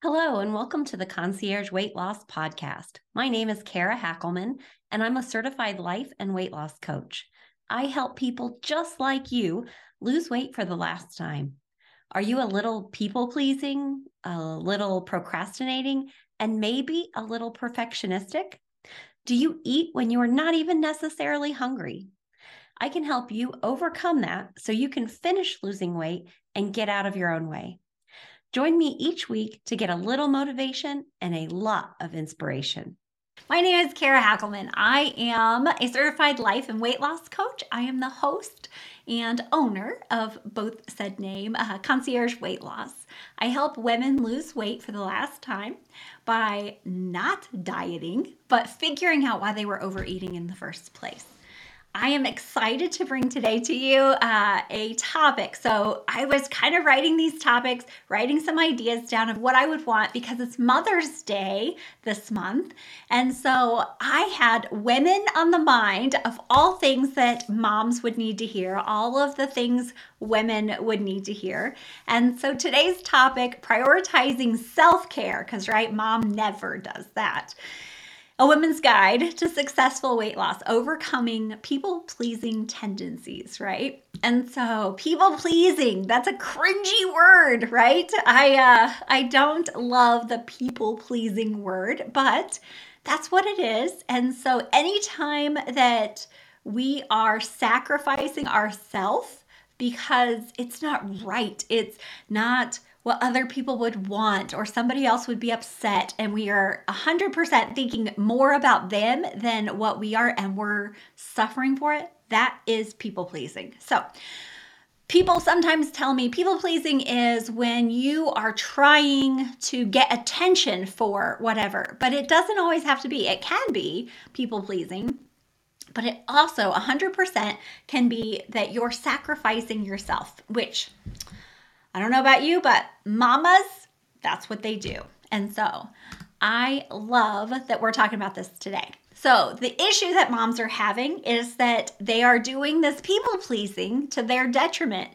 Hello, and welcome to the Concierge Weight Loss Podcast. My name is Kara Hackelman, and I'm a certified life and weight loss coach. I help people just like you lose weight for the last time. Are you a little people pleasing, a little procrastinating, and maybe a little perfectionistic? Do you eat when you are not even necessarily hungry? I can help you overcome that so you can finish losing weight and get out of your own way. Join me each week to get a little motivation and a lot of inspiration. My name is Kara Hackelman. I am a certified life and weight loss coach. I am the host and owner of both said name, uh, Concierge Weight Loss. I help women lose weight for the last time by not dieting, but figuring out why they were overeating in the first place. I am excited to bring today to you uh, a topic. So, I was kind of writing these topics, writing some ideas down of what I would want because it's Mother's Day this month. And so, I had women on the mind of all things that moms would need to hear, all of the things women would need to hear. And so, today's topic prioritizing self care, because, right, mom never does that. A Woman's Guide to Successful Weight Loss Overcoming People Pleasing Tendencies, right? And so, people pleasing, that's a cringy word, right? I uh I don't love the people pleasing word, but that's what it is. And so, anytime that we are sacrificing ourselves because it's not right, it's not what other people would want or somebody else would be upset and we are 100% thinking more about them than what we are and we're suffering for it. That is people pleasing. So people sometimes tell me people pleasing is when you are trying to get attention for whatever but it doesn't always have to be. It can be people pleasing but it also 100% can be that you're sacrificing yourself which I don't know about you, but mamas, that's what they do. And so I love that we're talking about this today. So, the issue that moms are having is that they are doing this people pleasing to their detriment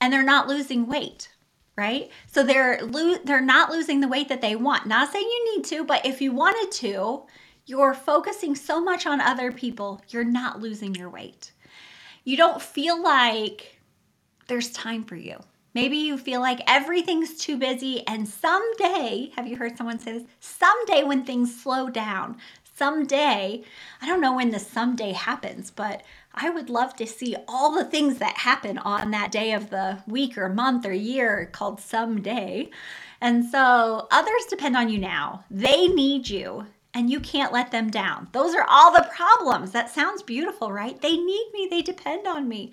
and they're not losing weight, right? So they're lo- they're not losing the weight that they want. Not saying you need to, but if you wanted to, you're focusing so much on other people, you're not losing your weight. You don't feel like there's time for you. Maybe you feel like everything's too busy, and someday, have you heard someone say this? Someday, when things slow down, someday, I don't know when the someday happens, but I would love to see all the things that happen on that day of the week or month or year called someday. And so others depend on you now. They need you and you can't let them down. Those are all the problems. That sounds beautiful, right? They need me, they depend on me.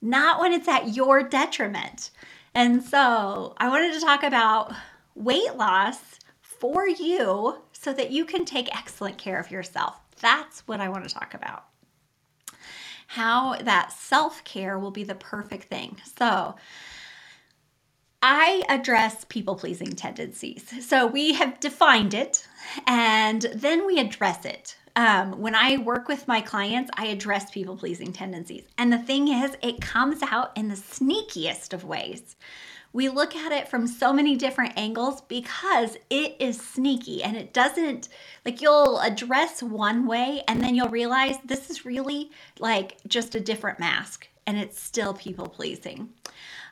Not when it's at your detriment. And so I wanted to talk about weight loss for you so that you can take excellent care of yourself. That's what I want to talk about. How that self care will be the perfect thing. So, I address people pleasing tendencies. So we have defined it and then we address it. Um, when I work with my clients, I address people pleasing tendencies. And the thing is, it comes out in the sneakiest of ways. We look at it from so many different angles because it is sneaky and it doesn't, like, you'll address one way and then you'll realize this is really like just a different mask and it's still people pleasing.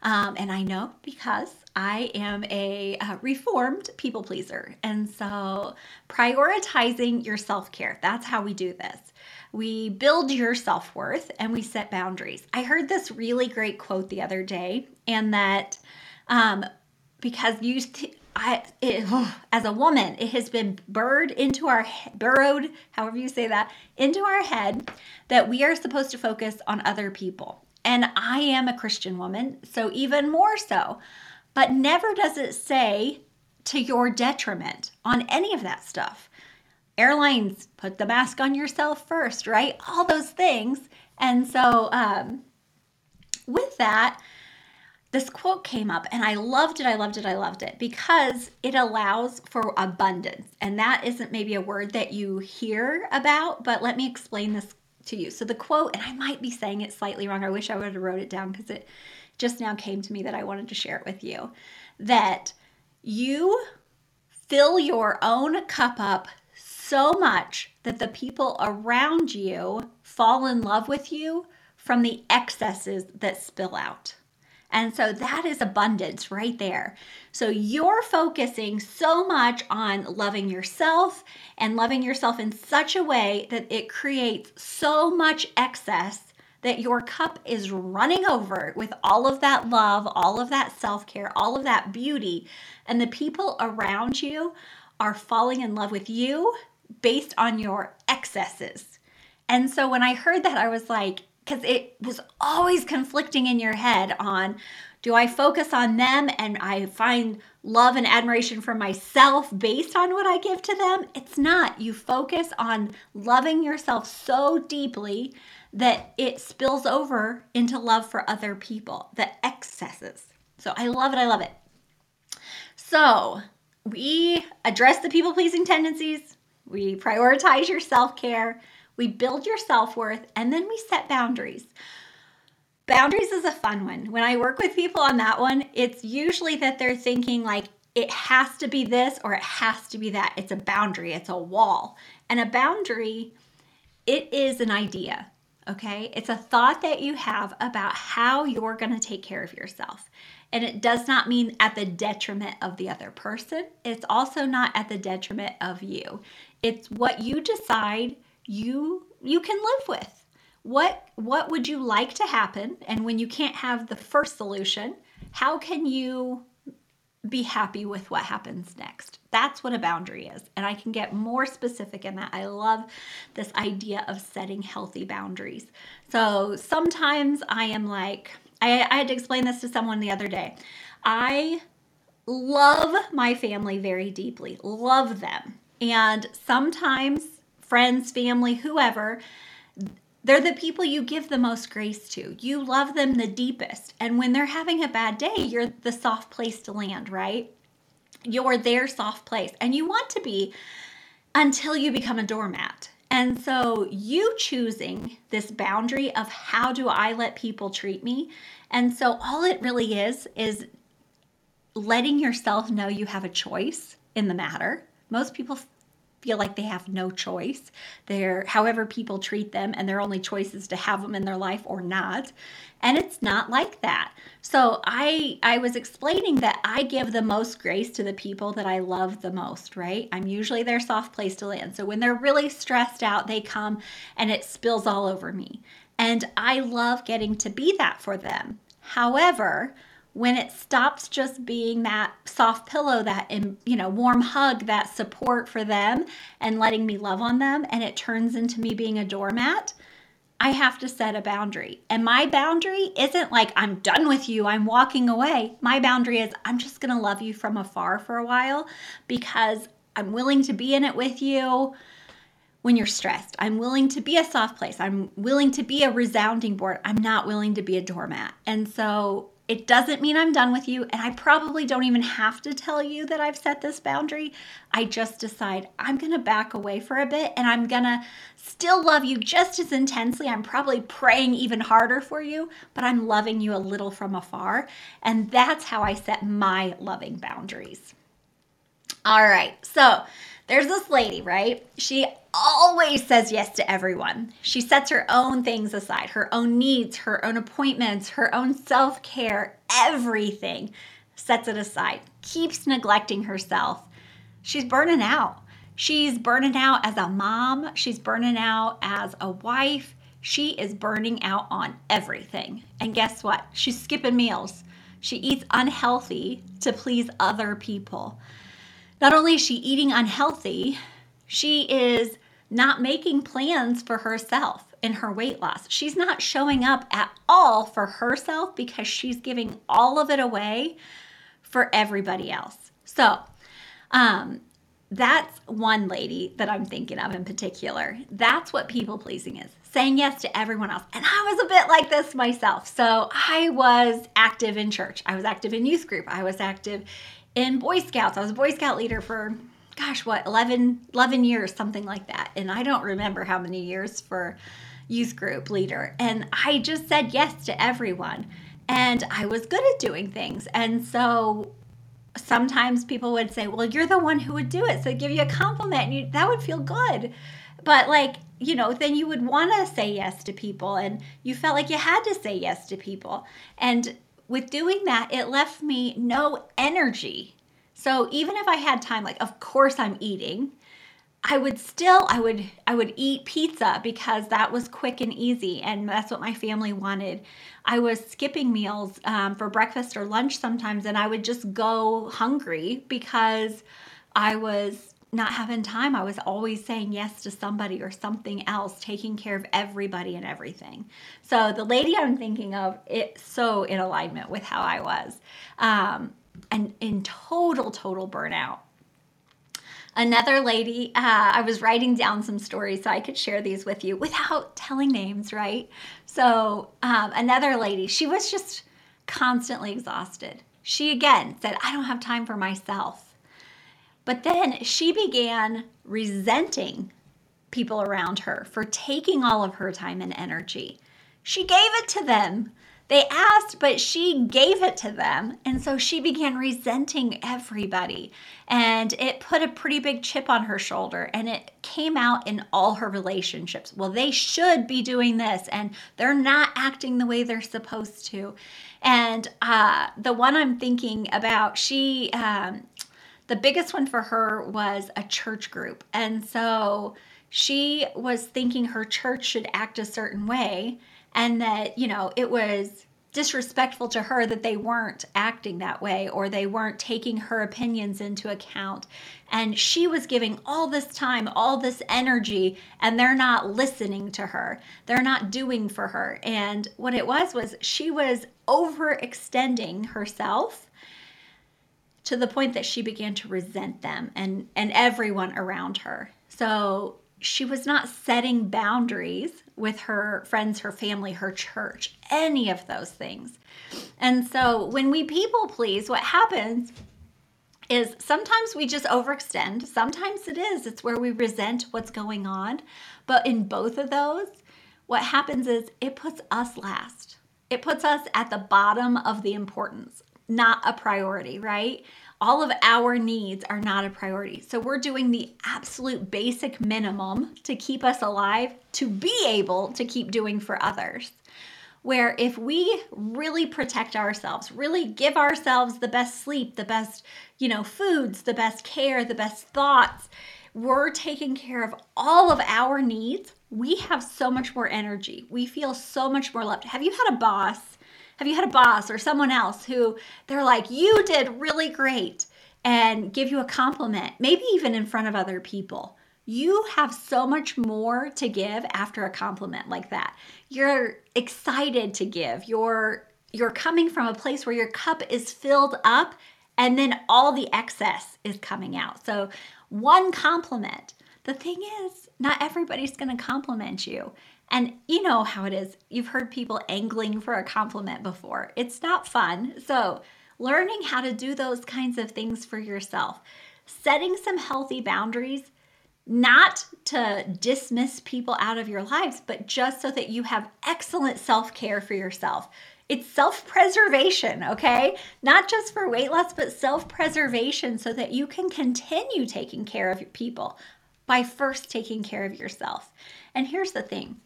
Um, and I know because I am a uh, reformed people pleaser. And so prioritizing your self care, that's how we do this. We build your self worth and we set boundaries. I heard this really great quote the other day, and that um, because you, I, it, as a woman, it has been burrowed into our burrowed, however you say that, into our head that we are supposed to focus on other people. And I am a Christian woman, so even more so. But never does it say to your detriment on any of that stuff. Airlines, put the mask on yourself first, right? All those things. And so, um, with that, this quote came up and I loved it. I loved it. I loved it because it allows for abundance. And that isn't maybe a word that you hear about, but let me explain this to you. So the quote, and I might be saying it slightly wrong. I wish I would have wrote it down because it just now came to me that I wanted to share it with you. That you fill your own cup up so much that the people around you fall in love with you from the excesses that spill out. And so that is abundance right there. So you're focusing so much on loving yourself and loving yourself in such a way that it creates so much excess that your cup is running over with all of that love, all of that self care, all of that beauty. And the people around you are falling in love with you based on your excesses. And so when I heard that, I was like, because it was always conflicting in your head on do I focus on them and I find love and admiration for myself based on what I give to them? It's not. You focus on loving yourself so deeply that it spills over into love for other people, the excesses. So I love it. I love it. So we address the people pleasing tendencies, we prioritize your self care, we build your self worth, and then we set boundaries. Boundaries is a fun one. When I work with people on that one, it's usually that they're thinking like it has to be this or it has to be that. It's a boundary, it's a wall. And a boundary, it is an idea, okay? It's a thought that you have about how you're to take care of yourself. And it does not mean at the detriment of the other person. It's also not at the detriment of you. It's what you decide you you can live with. What what would you like to happen? And when you can't have the first solution how can you be happy with what happens next? That's what a boundary is. And i can get more specific in that. I love this idea of setting healthy boundaries. So sometimes i am like I, I had to explain this to someone the other day. I love my family very deeply love them. And sometimes friends family whoever they're the people you give the most grace to. You love them the deepest. And when they're having a bad day, you're the soft place to land, right? You're their soft place. And you want to be until you become a doormat. And so you choosing this boundary of how do I let people treat me? And so all it really is is letting yourself know you have a choice in the matter. Most people feel like they have no choice. They're however people treat them, and their only choice is to have them in their life or not. And it's not like that. So I I was explaining that I give the most grace to the people that I love the most, right? I'm usually their soft place to land. So when they're really stressed out, they come and it spills all over me. And I love getting to be that for them. However, when it stops just being that soft pillow that you know warm hug that support for them and letting me love on them and it turns into me being a doormat i have to set a boundary and my boundary isn't like i'm done with you i'm walking away my boundary is i'm just going to love you from afar for a while because i'm willing to be in it with you when you're stressed. I'm willing to be a soft place. I'm willing to be a resounding board. I'm not willing to be a doormat. And so it doesn't mean I'm done with you, and I probably don't even have to tell you that I've set this boundary. I just decide I'm gonna back away for a bit and I'm gonna still love you just as intensely. I'm probably praying even harder for you, but I'm loving you a little from afar. And that's how I set my loving boundaries. All right, so there's this lady, right? She always says yes to everyone. She sets her own things aside, her own needs, her own appointments, her own self care, everything sets it aside, keeps neglecting herself. She's burning out. She's burning out as a mom, she's burning out as a wife. She is burning out on everything. And guess what? She's skipping meals. She eats unhealthy to please other people. Not only is she eating unhealthy, she is not making plans for herself in her weight loss. She's not showing up at all for herself because she's giving all of it away for everybody else. So, um, that's one lady that I'm thinking of in particular. That's what people pleasing is saying yes to everyone else. And I was a bit like this myself. So I was active in church, I was active in youth group, I was active in Boy Scouts. I was a Boy Scout leader for gosh, what, 11, 11 years, something like that. And I don't remember how many years for youth group leader. And I just said yes to everyone. And I was good at doing things. And so sometimes people would say, Well, you're the one who would do it. So give you a compliment and you, that would feel good. But like, you know, then you would want to say yes to people and you felt like you had to say yes to people. And with doing that, it left me no energy. So even if I had time, like, of course I'm eating. I would still I would I would eat pizza because that was quick and easy and that's what my family wanted. I was skipping meals um, for breakfast or lunch sometimes and I would just go hungry because I was not having time. I was always saying yes to somebody or something else, taking care of everybody and everything. So the lady I'm thinking of, it's so in alignment with how I was, um, and in total total burnout. Another lady, uh, I was writing down some stories so I could share these with you without telling names, right? So, um, another lady, she was just constantly exhausted. She again said, I don't have time for myself. But then she began resenting people around her for taking all of her time and energy. She gave it to them they asked, but she gave it to them. And so she began resenting everybody. And it put a pretty big chip on her shoulder. And it came out in all her relationships. Well, they should be doing this, and they're not acting the way they're supposed to. And uh, the one I'm thinking about, she, um, the biggest one for her was a church group. And so she was thinking her church should act a certain way and that, you know, it was disrespectful to her that they weren't acting that way or they weren't taking her opinions into account. And she was giving all this time, all this energy, and they're not listening to her. They're not doing for her. And what it was was she was overextending herself to the point that she began to resent them and and everyone around her. So she was not setting boundaries with her friends, her family, her church, any of those things. And so when we people please, what happens is sometimes we just overextend. Sometimes it is, it's where we resent what's going on. But in both of those, what happens is it puts us last. It puts us at the bottom of the importance, not a priority, right? all of our needs are not a priority. So we're doing the absolute basic minimum to keep us alive to be able to keep doing for others. Where if we really protect ourselves, really give ourselves the best sleep, the best, you know, foods, the best care, the best thoughts, we're taking care of all of our needs, we have so much more energy. We feel so much more loved. Have you had a boss have you had a boss or someone else who they're like, you did really great and give you a compliment, maybe even in front of other people? You have so much more to give after a compliment like that. You're excited to give. You're you're coming from a place where your cup is filled up and then all the excess is coming out. So, one compliment. The thing is, not everybody's going to compliment you. And you know how it is. You've heard people angling for a compliment before. It's not fun. So, learning how to do those kinds of things for yourself, setting some healthy boundaries, not to dismiss people out of your lives, but just so that you have excellent self care for yourself. It's self preservation, okay? Not just for weight loss, but self preservation so that you can continue taking care of people by first taking care of yourself. And here's the thing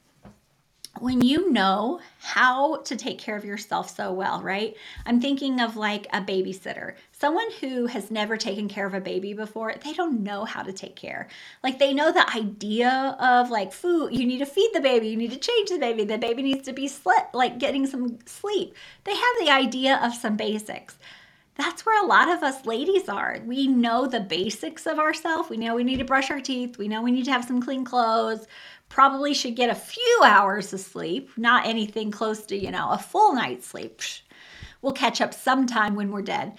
when you know how to take care of yourself so well, right? I'm thinking of like a babysitter, someone who has never taken care of a baby before, they don't know how to take care. Like they know the idea of like food, you need to feed the baby, you need to change the baby, the baby needs to be slit, like getting some sleep. They have the idea of some basics that's where a lot of us ladies are. We know the basics of ourselves. We know we need to brush our teeth. We know we need to have some clean clothes probably should get a few hours of sleep, not anything close to, you know, a full night's sleep. We'll catch up sometime when we're dead.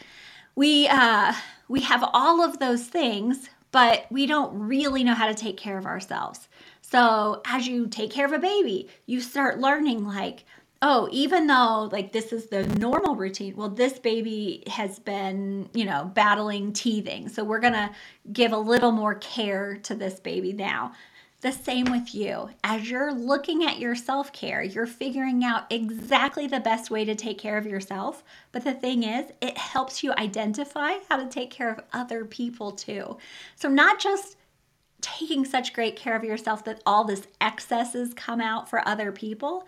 We uh we have all of those things, but we don't really know how to take care of ourselves. So, as you take care of a baby, you start learning like, oh, even though like this is the normal routine, well, this baby has been, you know, battling teething. So, we're going to give a little more care to this baby now the same with you. As you're looking at your self care, you're figuring out exactly the best way to take care of yourself. But the thing is, it helps you identify how to take care of other people too. So, not just taking such great care of yourself that all this excesses come out for other people.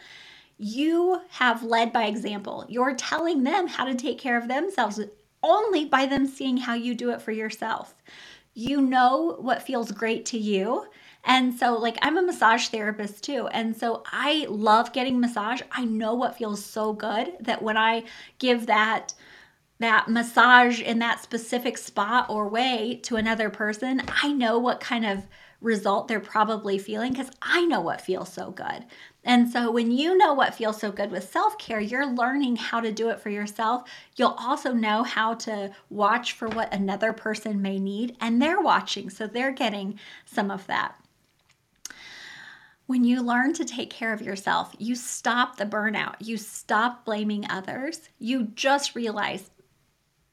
You have led by example. You're telling them how to take care of themselves only by them seeing how you do it for yourself. You know what feels great to you and so, like, I'm a massage therapist too. And so, I love getting massage. I know what feels so good that when I give that that massage in that specific spot or way to another person, I know what kind of result they're probably feeling because I know what feels so good. And so, when you know what feels so good with self care, you're learning how to do it for yourself. You'll also know how to watch for what another person may need, and they're watching, so they're getting some of that. When you learn to take care of yourself, you stop the burnout, you stop blaming others, you just realize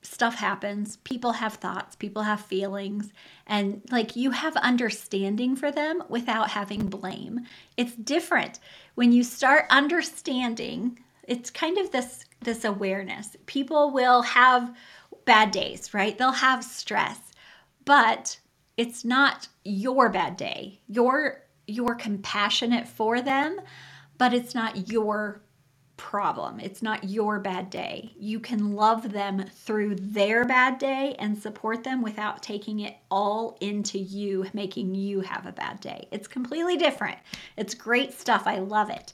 stuff happens. People have thoughts, people have feelings, and like you have understanding for them without having blame. It's different when you start understanding. It's kind of this this awareness. People will have bad days, right? They'll have stress, but it's not your bad day. Your you're compassionate for them, but it's not your problem. It's not your bad day. You can love them through their bad day and support them without taking it all into you, making you have a bad day. It's completely different. It's great stuff. I love it.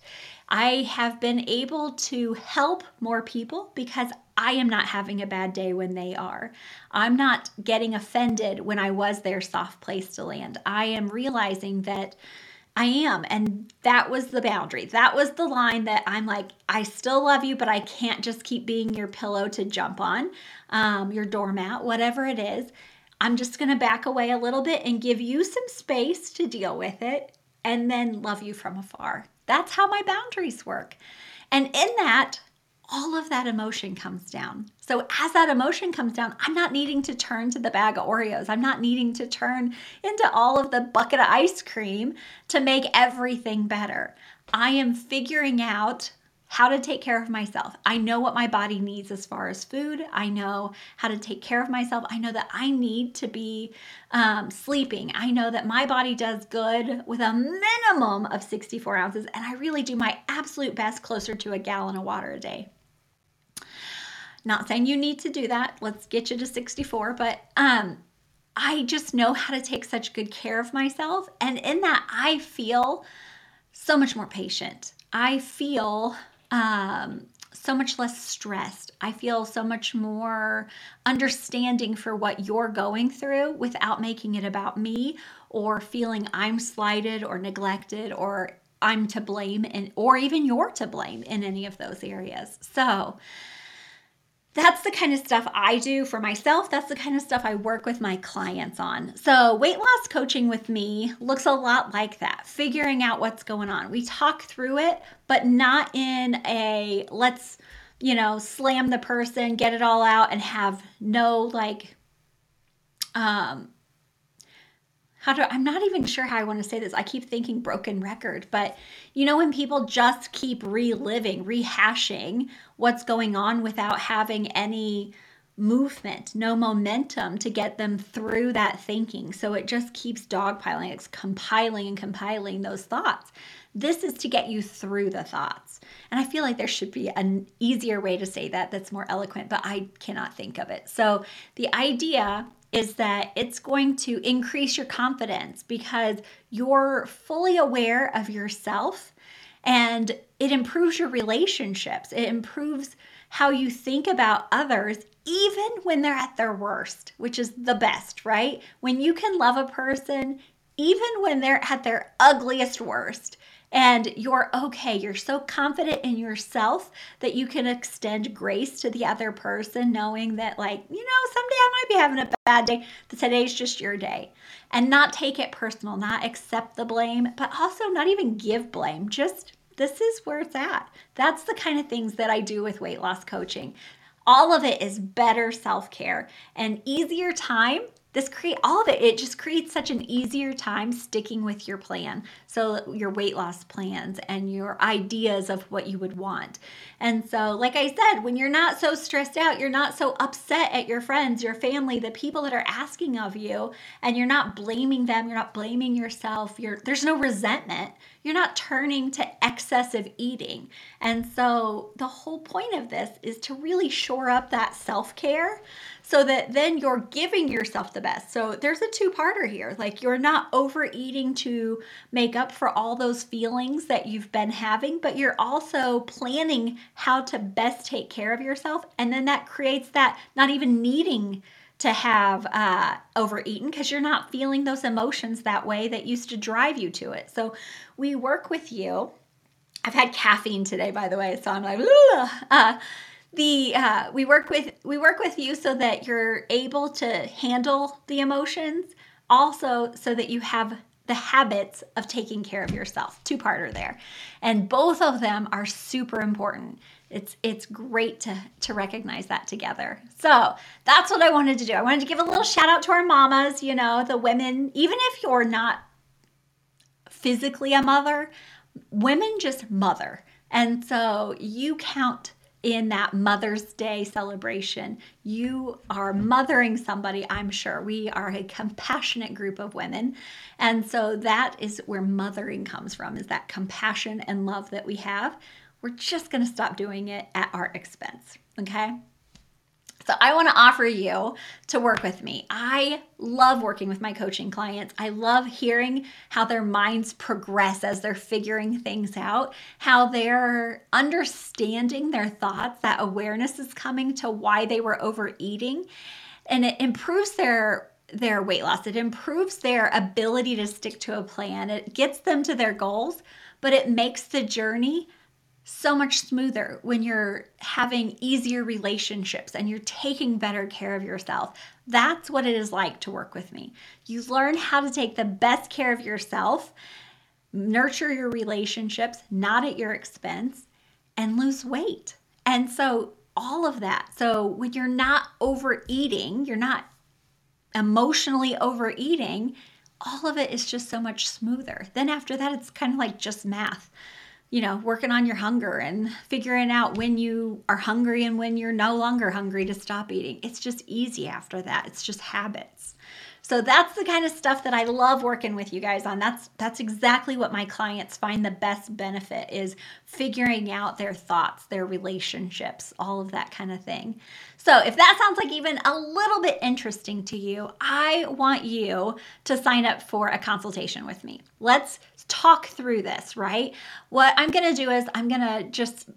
I have been able to help more people because I am not having a bad day when they are. I'm not getting offended when I was their soft place to land. I am realizing that I am. And that was the boundary. That was the line that I'm like, I still love you, but I can't just keep being your pillow to jump on, um, your doormat, whatever it is. I'm just going to back away a little bit and give you some space to deal with it and then love you from afar. That's how my boundaries work. And in that, all of that emotion comes down. So, as that emotion comes down, I'm not needing to turn to the bag of Oreos. I'm not needing to turn into all of the bucket of ice cream to make everything better. I am figuring out how to take care of myself. I know what my body needs as far as food. I know how to take care of myself. I know that I need to be um, sleeping. I know that my body does good with a minimum of 64 ounces, and I really do my absolute best closer to a gallon of water a day. Not saying you need to do that. Let's get you to 64, but um I just know how to take such good care of myself and in that I feel so much more patient. I feel um so much less stressed. I feel so much more understanding for what you're going through without making it about me or feeling I'm slighted or neglected or I'm to blame and or even you're to blame in any of those areas. So, that's the kind of stuff I do for myself. That's the kind of stuff I work with my clients on. So, weight loss coaching with me looks a lot like that, figuring out what's going on. We talk through it, but not in a let's, you know, slam the person, get it all out, and have no like, um, how do I'm not even sure how I want to say this. I keep thinking broken record, but you know when people just keep reliving, rehashing what's going on without having any movement, no momentum to get them through that thinking. So it just keeps dogpiling, it's compiling and compiling those thoughts. This is to get you through the thoughts. And I feel like there should be an easier way to say that that's more eloquent, but I cannot think of it. So the idea is that it's going to increase your confidence because you're fully aware of yourself and it improves your relationships. It improves how you think about others, even when they're at their worst, which is the best, right? When you can love a person, even when they're at their ugliest worst, and you're okay. You're so confident in yourself that you can extend grace to the other person, knowing that, like, you know, someday I might be having a bad day, but today's just your day. And not take it personal, not accept the blame, but also not even give blame. Just this is where it's at. That's the kind of things that I do with weight loss coaching. All of it is better self care and easier time this create all of it it just creates such an easier time sticking with your plan. So your weight loss plans and your ideas of what you would want. And so like i said when you're not so stressed out you're not so upset at your friends your family the people that are asking of you and you're not blaming them you're not blaming yourself you're there's no resentment you're not turning to excessive eating and so the whole point of this is to really shore up that self-care so that then you're giving yourself the best. So there's a two parter here. Like you're not overeating to make up for all those feelings that you've been having, but you're also planning how to best take care of yourself. And then that creates that not even needing to have uh, overeaten because you're not feeling those emotions that way that used to drive you to it. So we work with you. I've had caffeine today, by the way, so I'm like, uh, the uh, we work with we work with you so that you're able to handle the emotions also so that you have the habits of taking care of yourself. Two parter there. And both of them are super important. It's it's great to to recognize that together. So that's what i wanted to do. I wanted to give a little shout out to our mamas you know the women even if you're not physically a mother women just mother. And so you count in that Mother's Day celebration. You are mothering somebody, I'm sure. We are a compassionate group of women. And so that is where mothering comes from, is that compassion and love that we have. We're just going to stop doing it at our expense, okay? So I want to offer you to work with me. I love working with my coaching clients. I love hearing how their minds progress as they're figuring things out, how they're understanding their thoughts, that awareness is coming to why they were overeating, and it improves their their weight loss. It improves their ability to stick to a plan. It gets them to their goals, but it makes the journey so much smoother when you're having easier relationships and you're taking better care of yourself. That's what it is like to work with me. You learn how to take the best care of yourself, nurture your relationships, not at your expense, and lose weight. And so, all of that. So, when you're not overeating, you're not emotionally overeating, all of it is just so much smoother. Then, after that, it's kind of like just math you know, working on your hunger and figuring out when you are hungry and when you're no longer hungry to stop eating. It's just easy after that. It's just habits. So that's the kind of stuff that I love working with you guys on. That's that's exactly what my clients find the best benefit is figuring out their thoughts, their relationships, all of that kind of thing. So, if that sounds like even a little bit interesting to you, I want you to sign up for a consultation with me. Let's talk through this, right? What I'm going to do is I'm going to just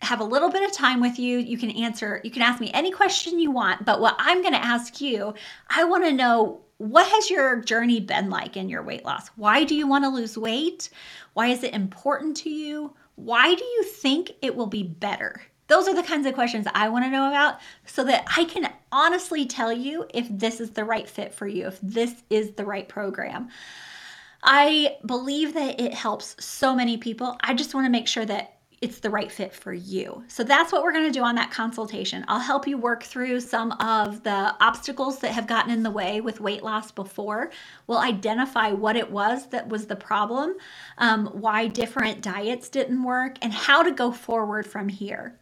have a little bit of time with you. You can answer, you can ask me any question you want, but what I'm going to ask you, I want to know what has your journey been like in your weight loss? Why do you want to lose weight? Why is it important to you? Why do you think it will be better? Those are the kinds of questions I want to know about so that I can honestly tell you if this is the right fit for you, if this is the right program. I believe that it helps so many people. I just want to make sure that it's the right fit for you. So that's what we're going to do on that consultation. I'll help you work through some of the obstacles that have gotten in the way with weight loss before. We'll identify what it was that was the problem, um, why different diets didn't work, and how to go forward from here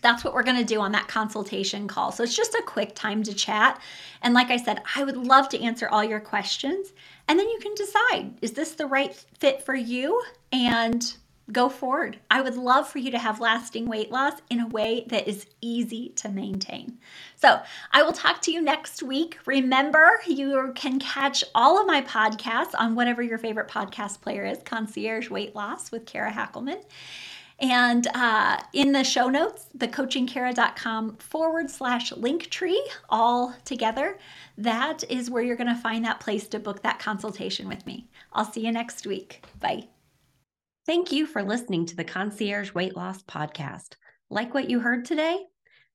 that's what we're going to do on that consultation call. So it's just a quick time to chat. And like I said, I would love to answer all your questions. And then you can decide is this the right fit for you? And go forward. I would love for you to have lasting weight loss in a way that is easy to maintain. So, I will talk to you next week. Remember, you can catch all of my podcasts on whatever your favorite podcast player is Concierge Weight Loss with Kara Hackelman. And uh, in the show notes, thecoachingkara.com forward slash link tree, all together, that is where you're going to find that place to book that consultation with me. I'll see you next week. Bye. Thank you for listening to the Concierge Weight Loss Podcast. Like what you heard today?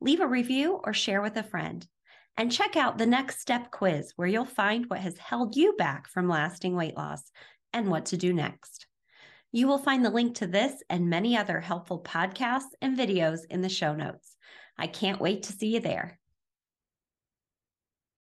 Leave a review or share with a friend. And check out the next step quiz where you'll find what has held you back from lasting weight loss and what to do next. You will find the link to this and many other helpful podcasts and videos in the show notes. I can't wait to see you there.